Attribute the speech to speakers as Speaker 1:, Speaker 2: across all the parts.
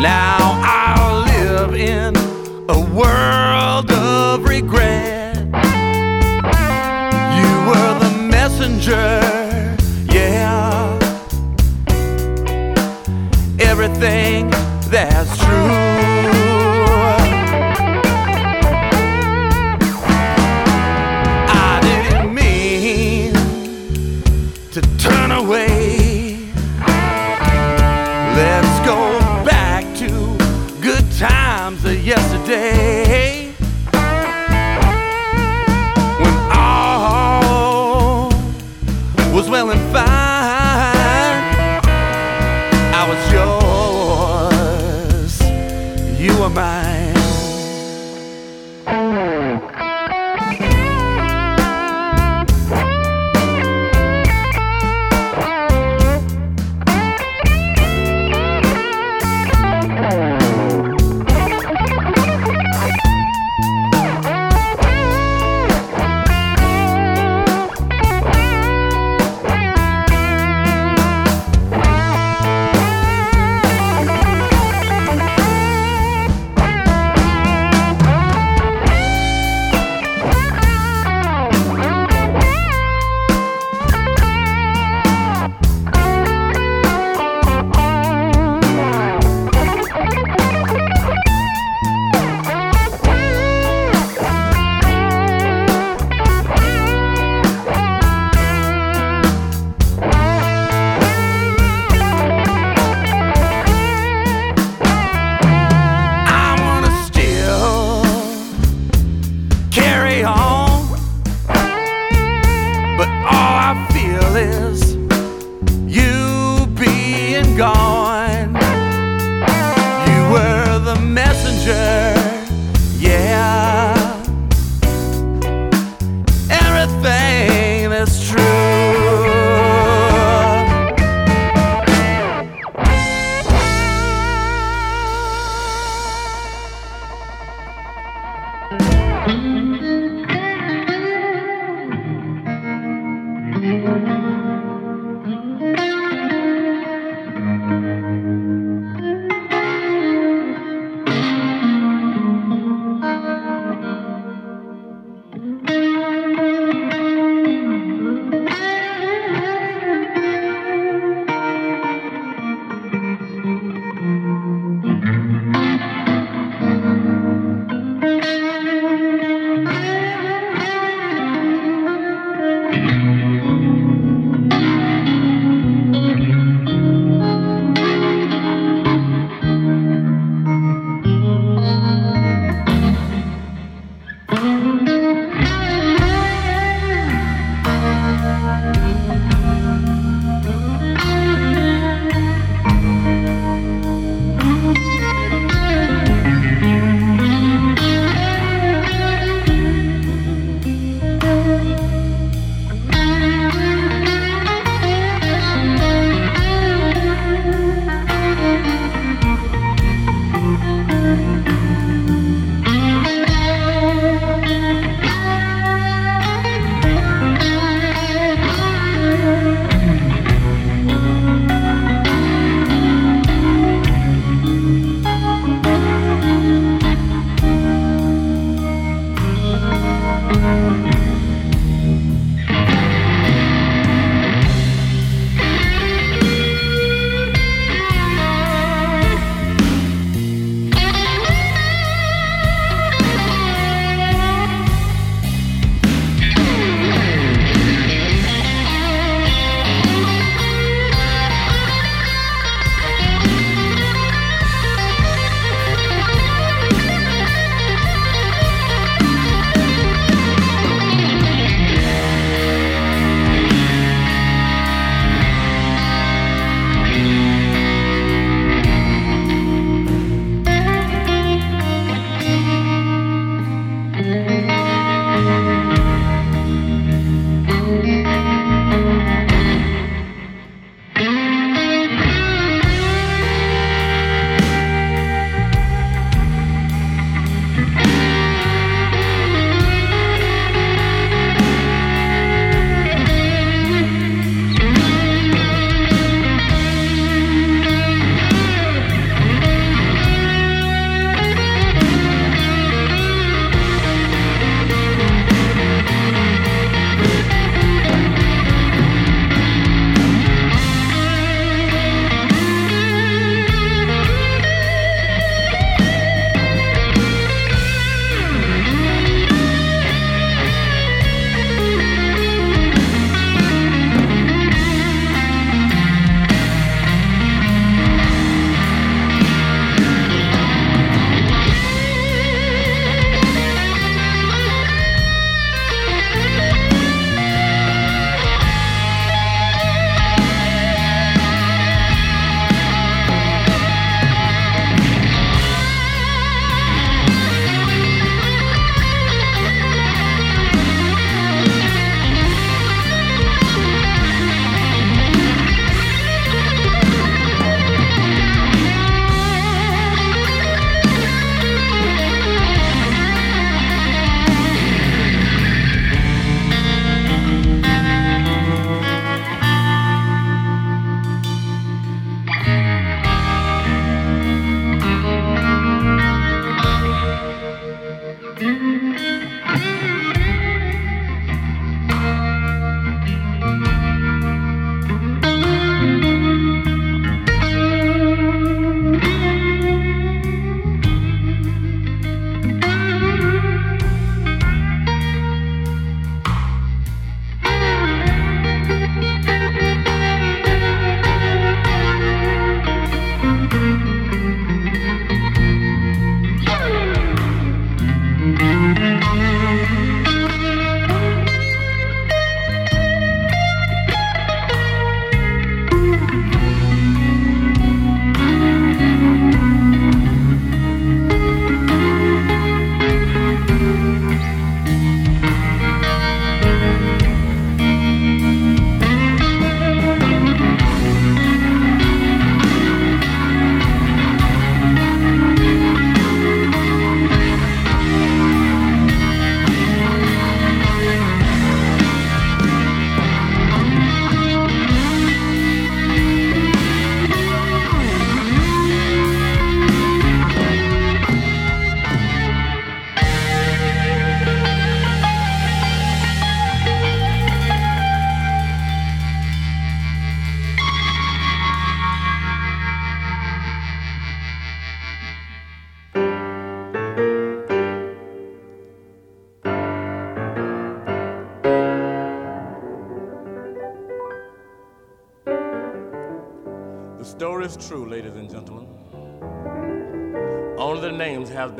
Speaker 1: Now I live in a world of regret. You were
Speaker 2: the messenger.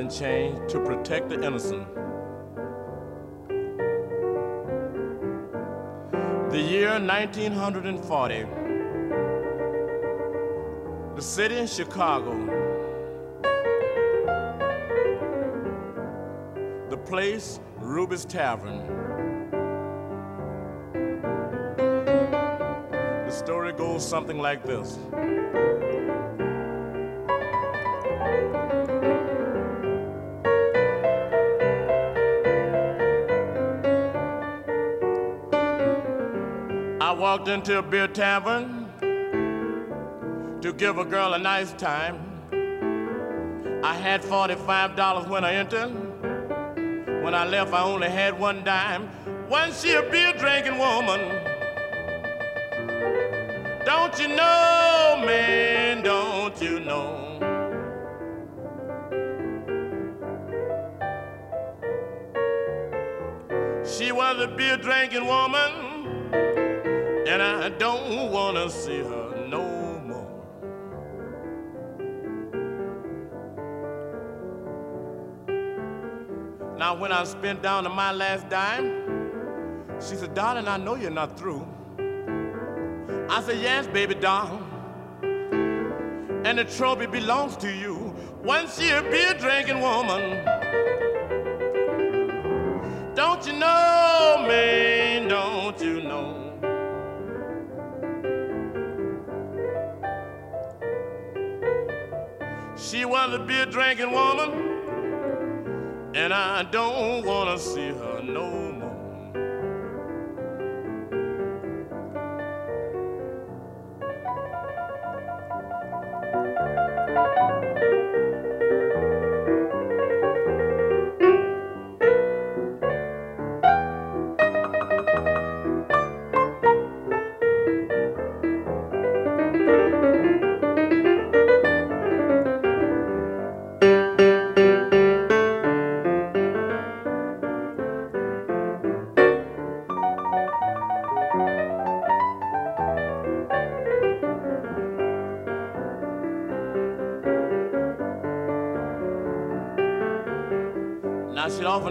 Speaker 2: Been changed to protect the innocent. The year 1940, the city of Chicago, the place Ruby's Tavern. The story goes something like this. Walked into a beer tavern to give a girl a nice time. I had $45 when I entered. When I left, I only had one dime. Was she a beer drinking woman? Don't you know, man, don't you know? She was a beer drinking woman, and I don't want to see her no more. Now, when I spent down to my last dime, she said, Darling, I know you're not through. I said, Yes, baby doll. And the trophy belongs to you. Once she a beer drinking woman. Don't you know, man? Don't you know? She was a beer drinking woman, and I don't want to see her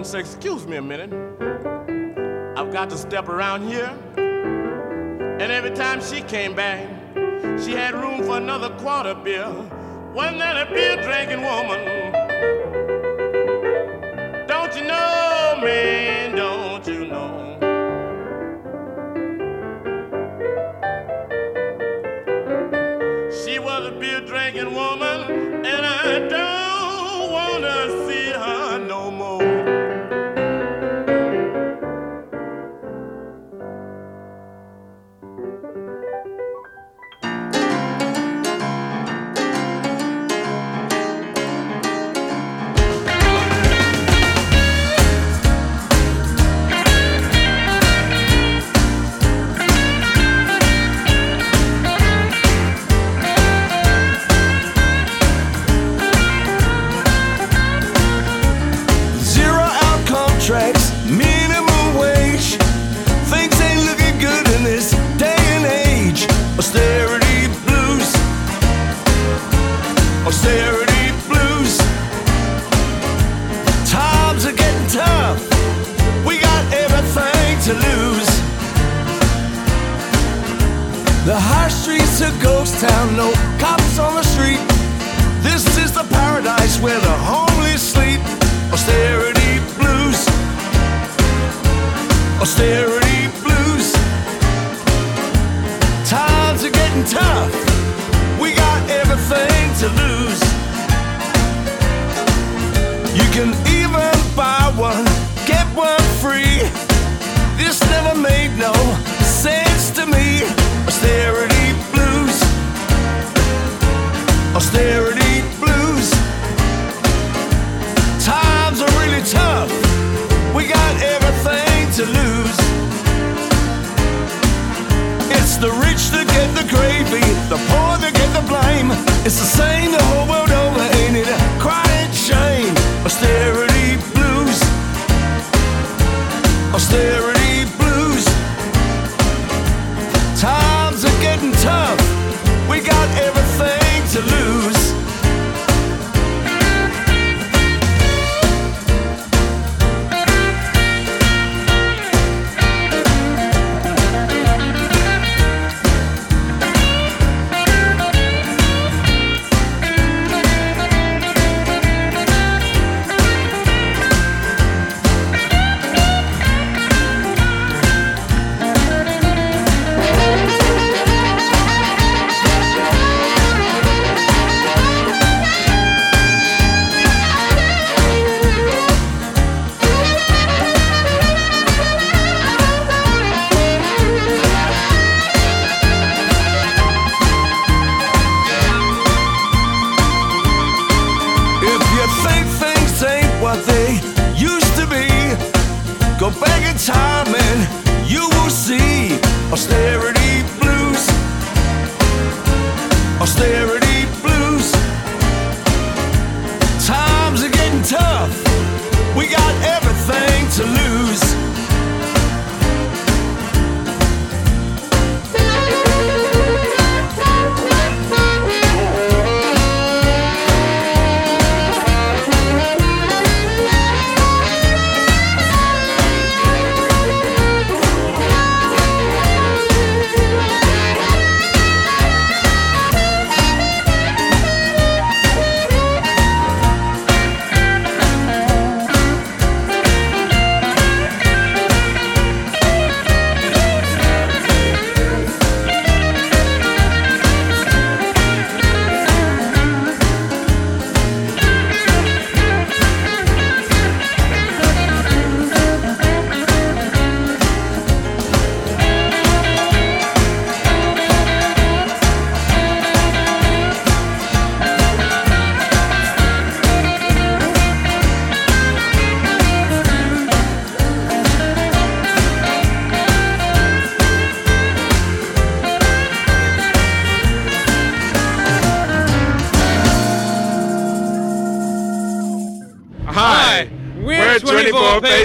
Speaker 2: Now say, Excuse me a minute. I've got to step around here. And every time she came back, she had room for another quarter beer. Wasn't that a beer drinking woman?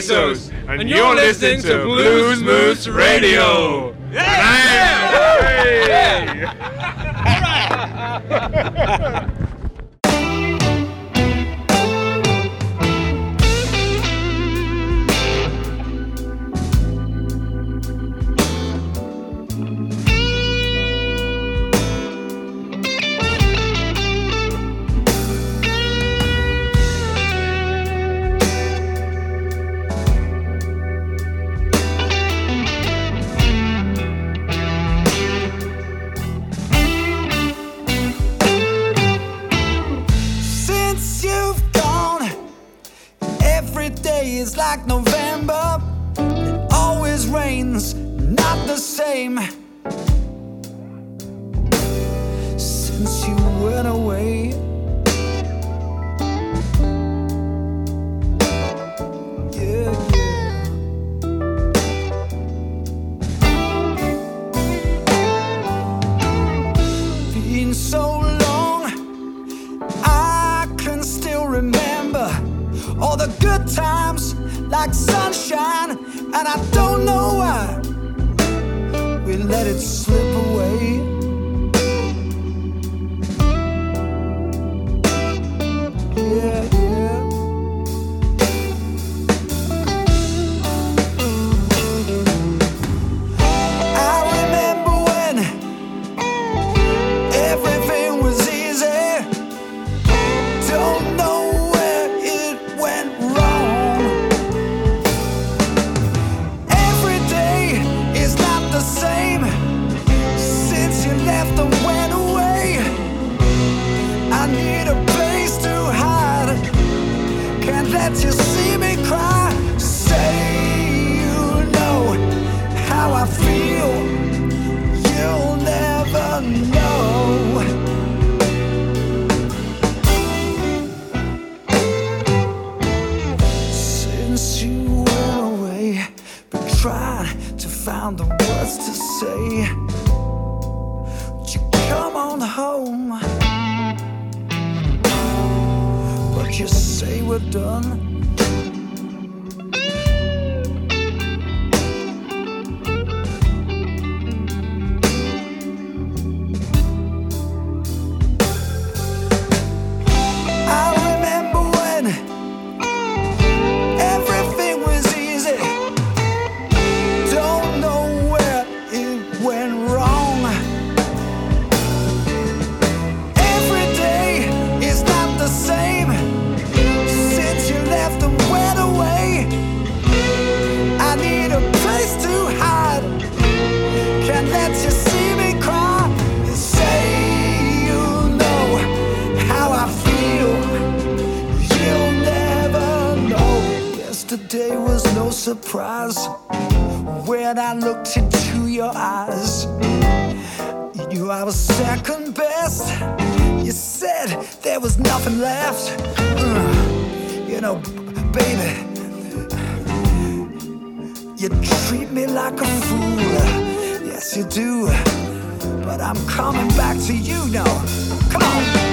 Speaker 2: Bezos, and,
Speaker 3: you're, listening, to Blues Moose Radio.
Speaker 4: Yeah! Hey! Yeah! Hey! All right. yesterday was no surprise when I looked into your eyes. You knew I was second best. You said there was nothing left. Uh, you know, baby, you treat me like a fool. Yes, you do. But I'm coming back to you now. Come on.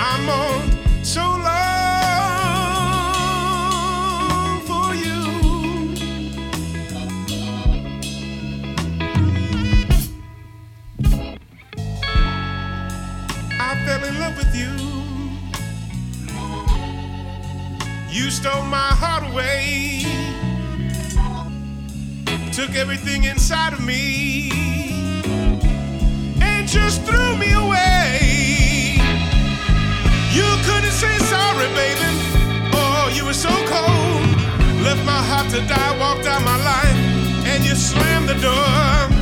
Speaker 5: I'm on so long for you. I fell in love with you. You stole my heart away. Took everything inside of me and just threw me away. You couldn't say sorry, baby. Oh, you were so cold. Left my heart to die, walked out my life, and you slammed the door.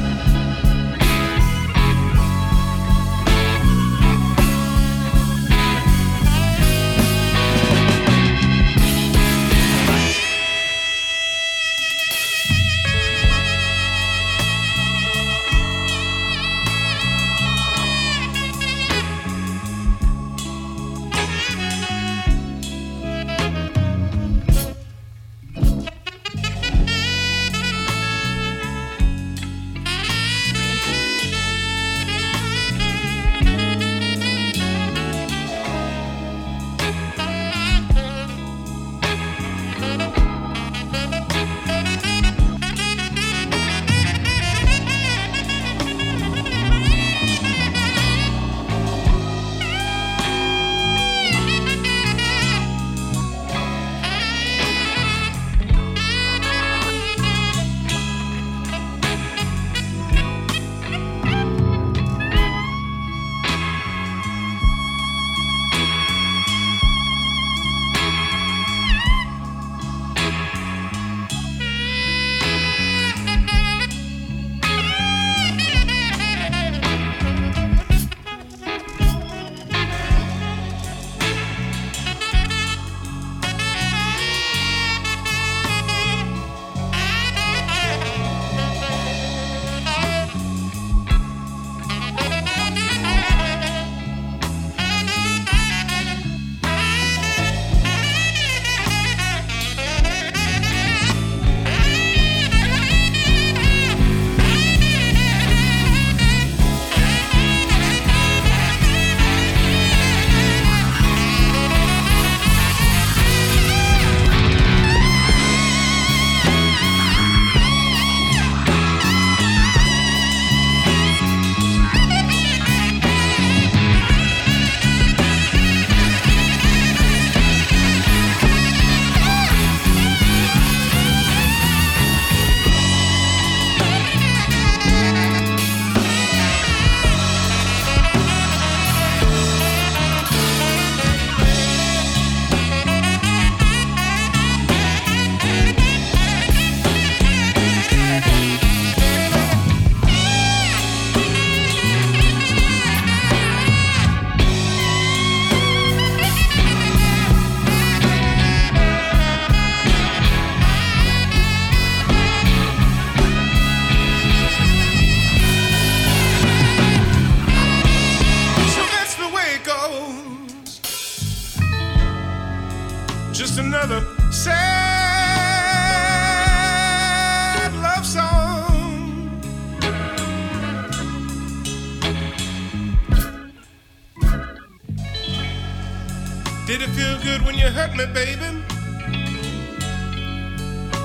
Speaker 5: Did it feel good when you hurt me, baby?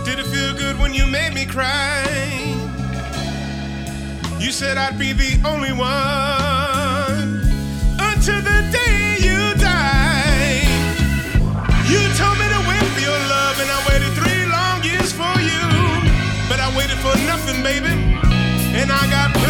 Speaker 5: Did it feel good when you made me cry? You said I'd be the only one until the day you die. You told me to wait for your love, and I waited three long years for you. But I waited for nothing, baby, and I got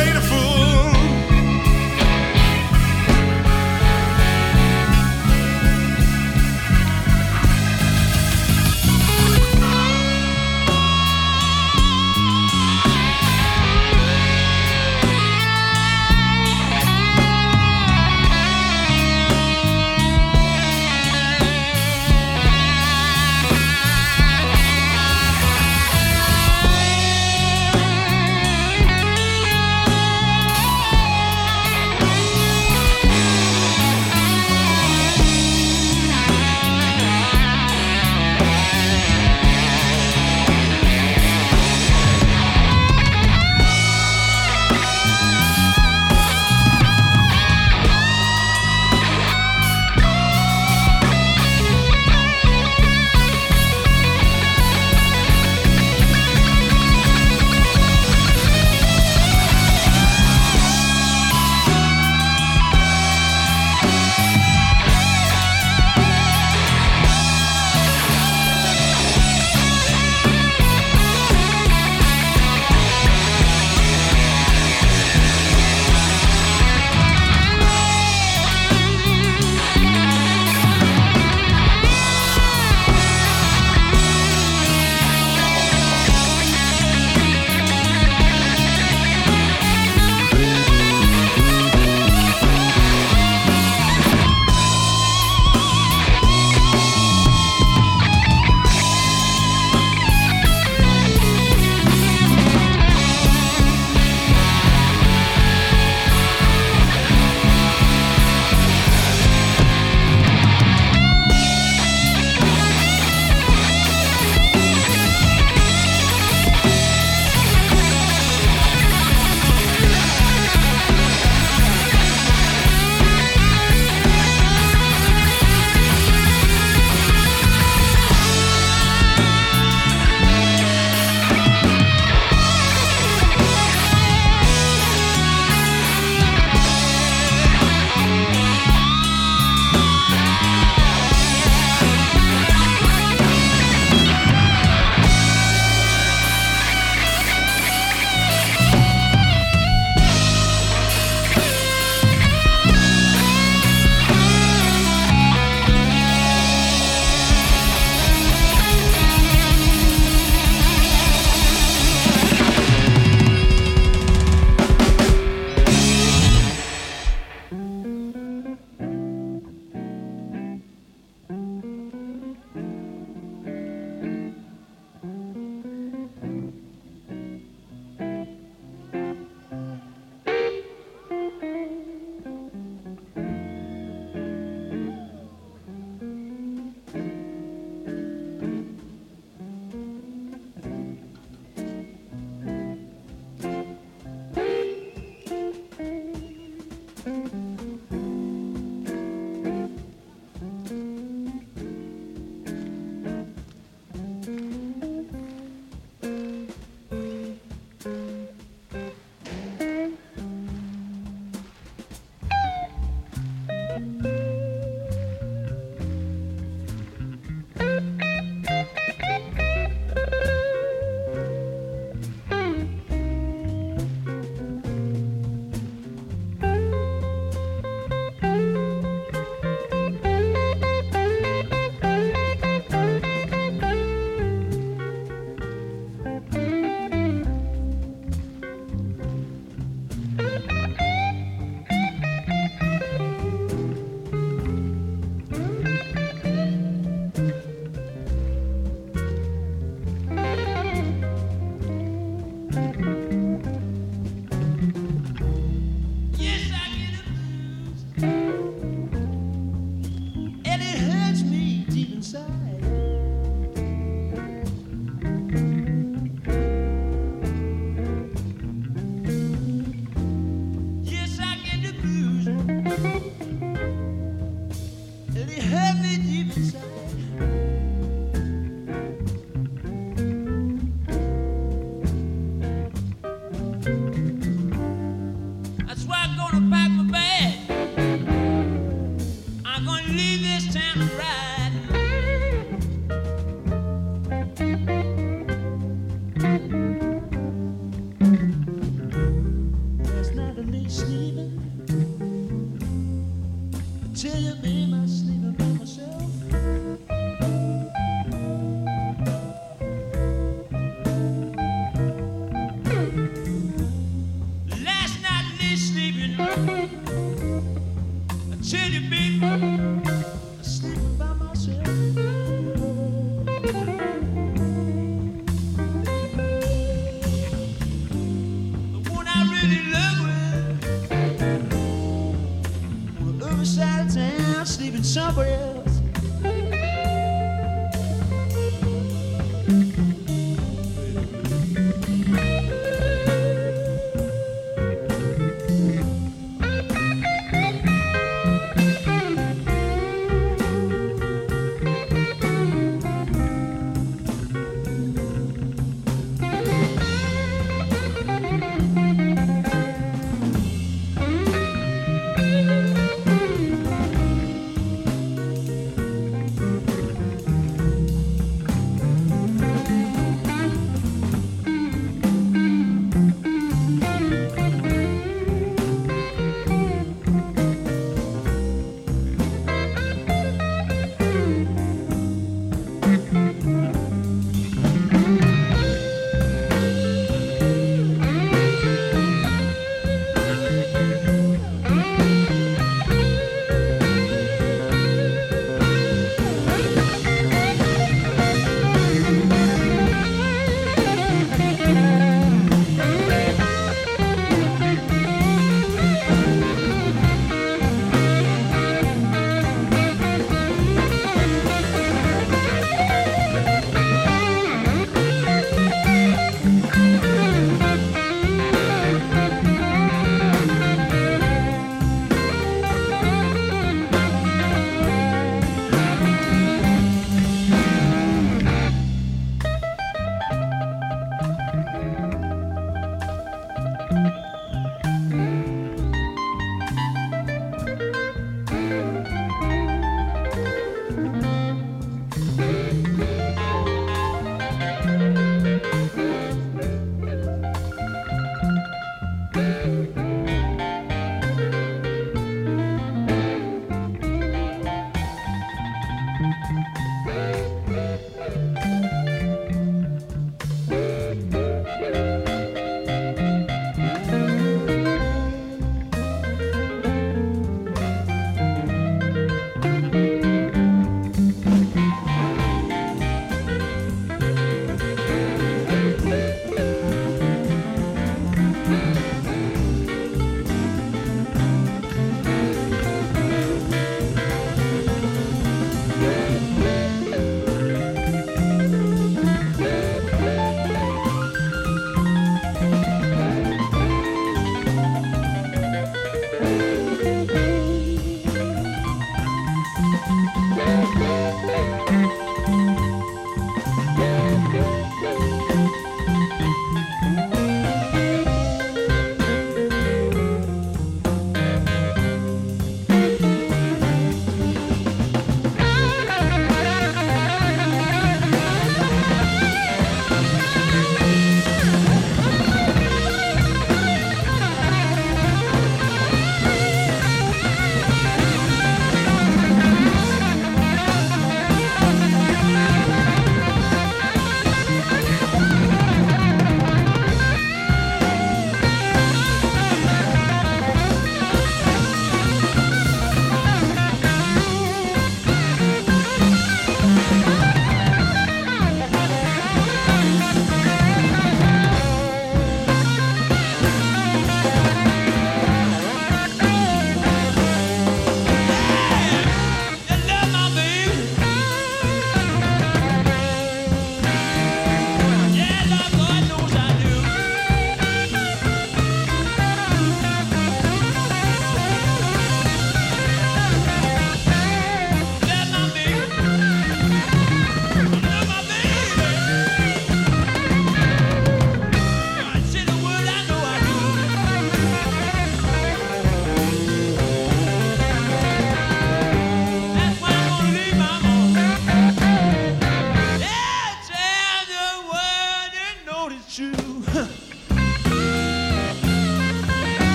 Speaker 1: dream I sleeping by myself.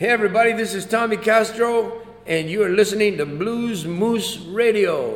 Speaker 6: Hey, everybody, this is Tommy Castro, and you are listening to Blues Moose Radio.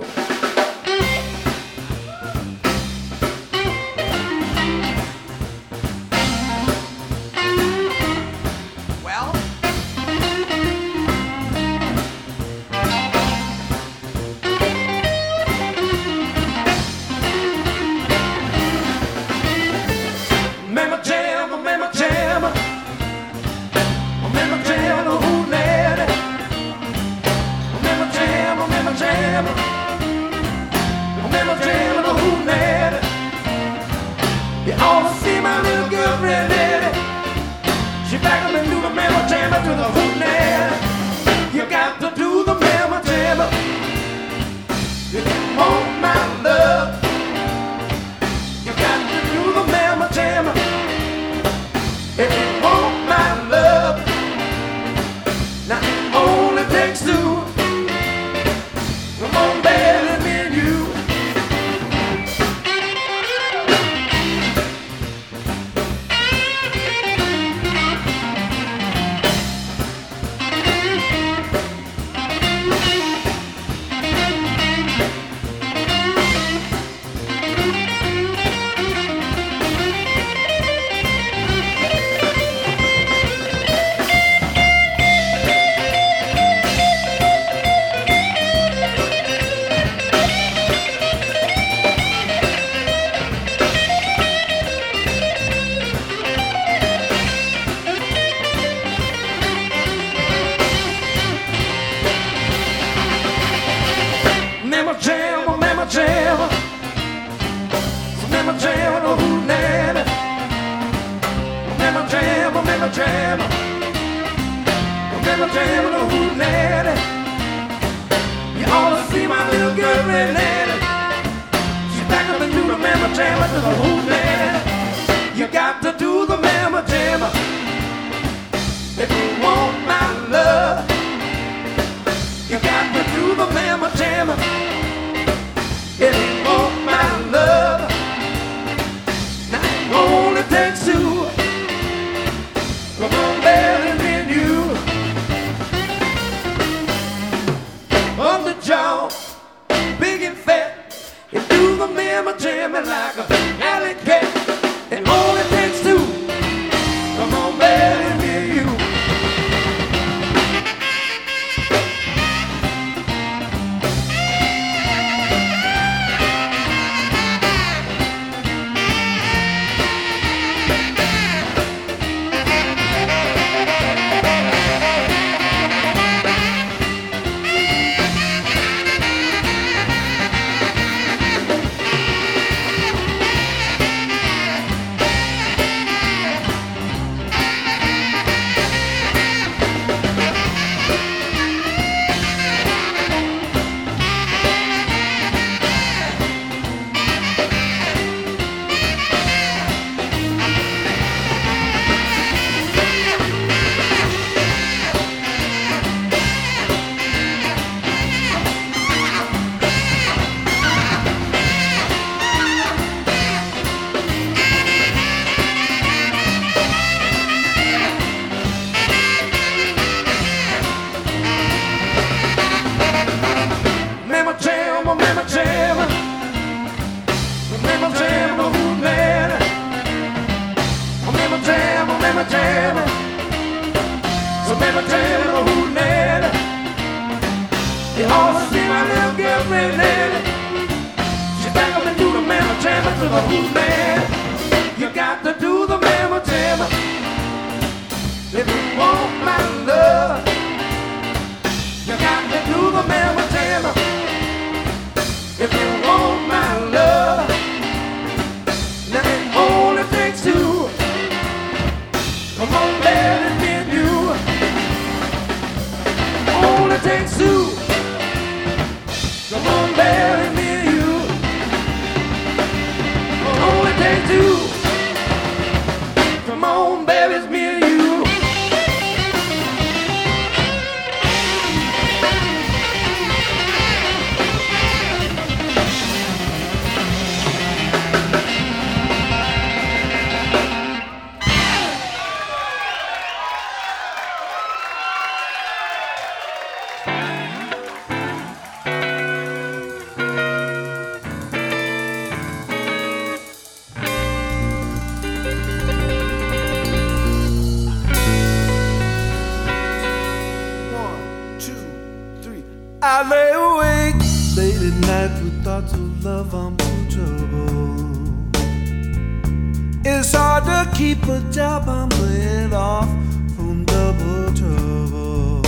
Speaker 4: keep a job, I'm laid off from double trouble.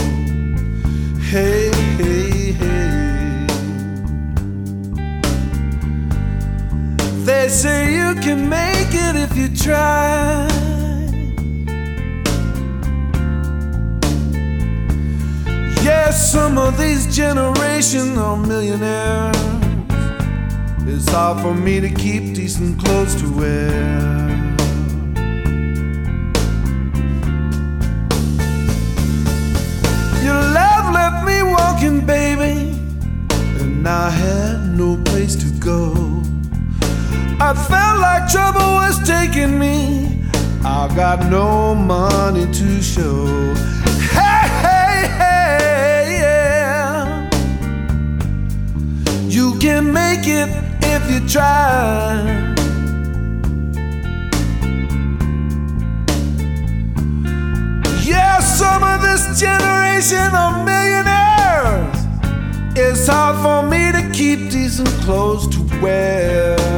Speaker 4: Hey, hey, hey. They say you can make it if you try. Yes, some of these generation are millionaires. It's hard for me to keep decent clothes to wear. go. I felt like trouble was taking me. I've got no money to show. Hey, hey, hey, yeah. You can make it if you try. Yeah, some of this generation of millionaires. It's hard for me to keep decent clothes where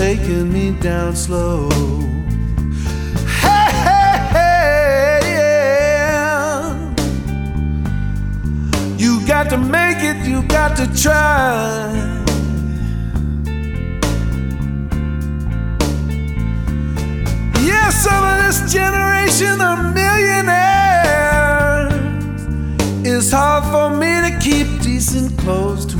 Speaker 4: taking me down slow. Hey, hey, hey, yeah. You got to make it, you got to try. Yeah, some of this generation are millionaires. It's hard for me to keep decent clothes to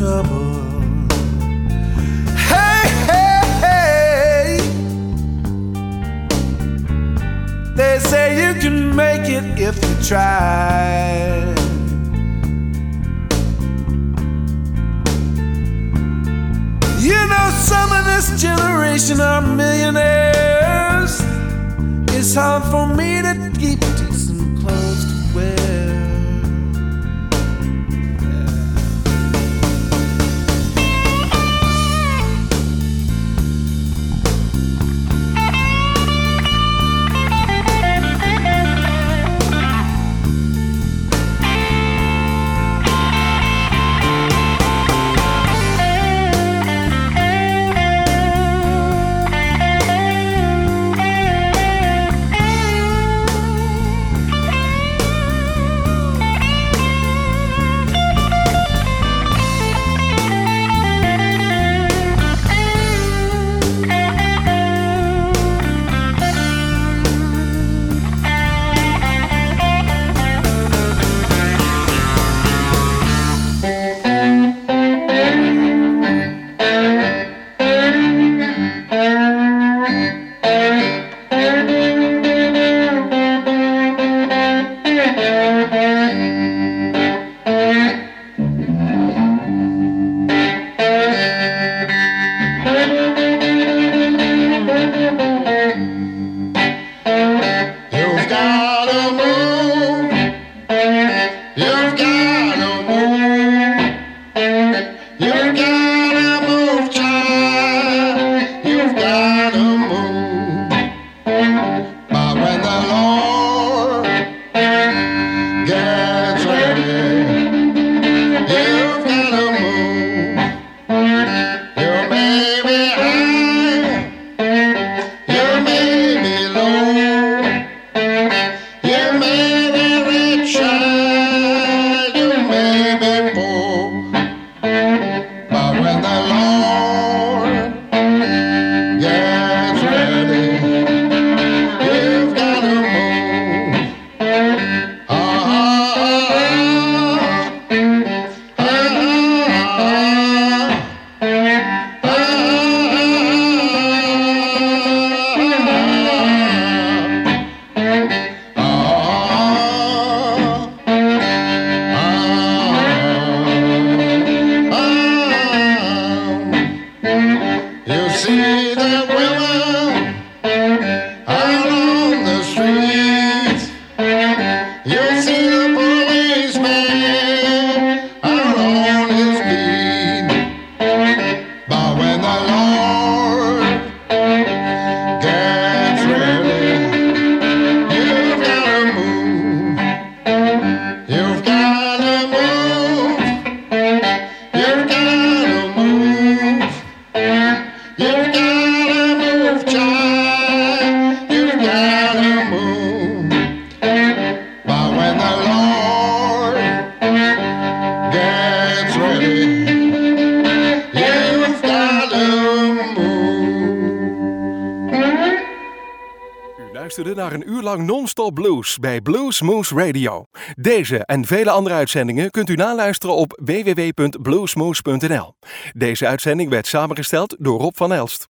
Speaker 4: trouble. Hey, hey, hey. They say you can make it if you try. You know, some of this generation are millionaires. It's hard for me to
Speaker 7: non-stop blues bij Blues Moose Radio. Deze en vele andere uitzendingen kunt u naluisteren op www.bluesmoose.nl. Deze uitzending werd samengesteld door Rob van Elst.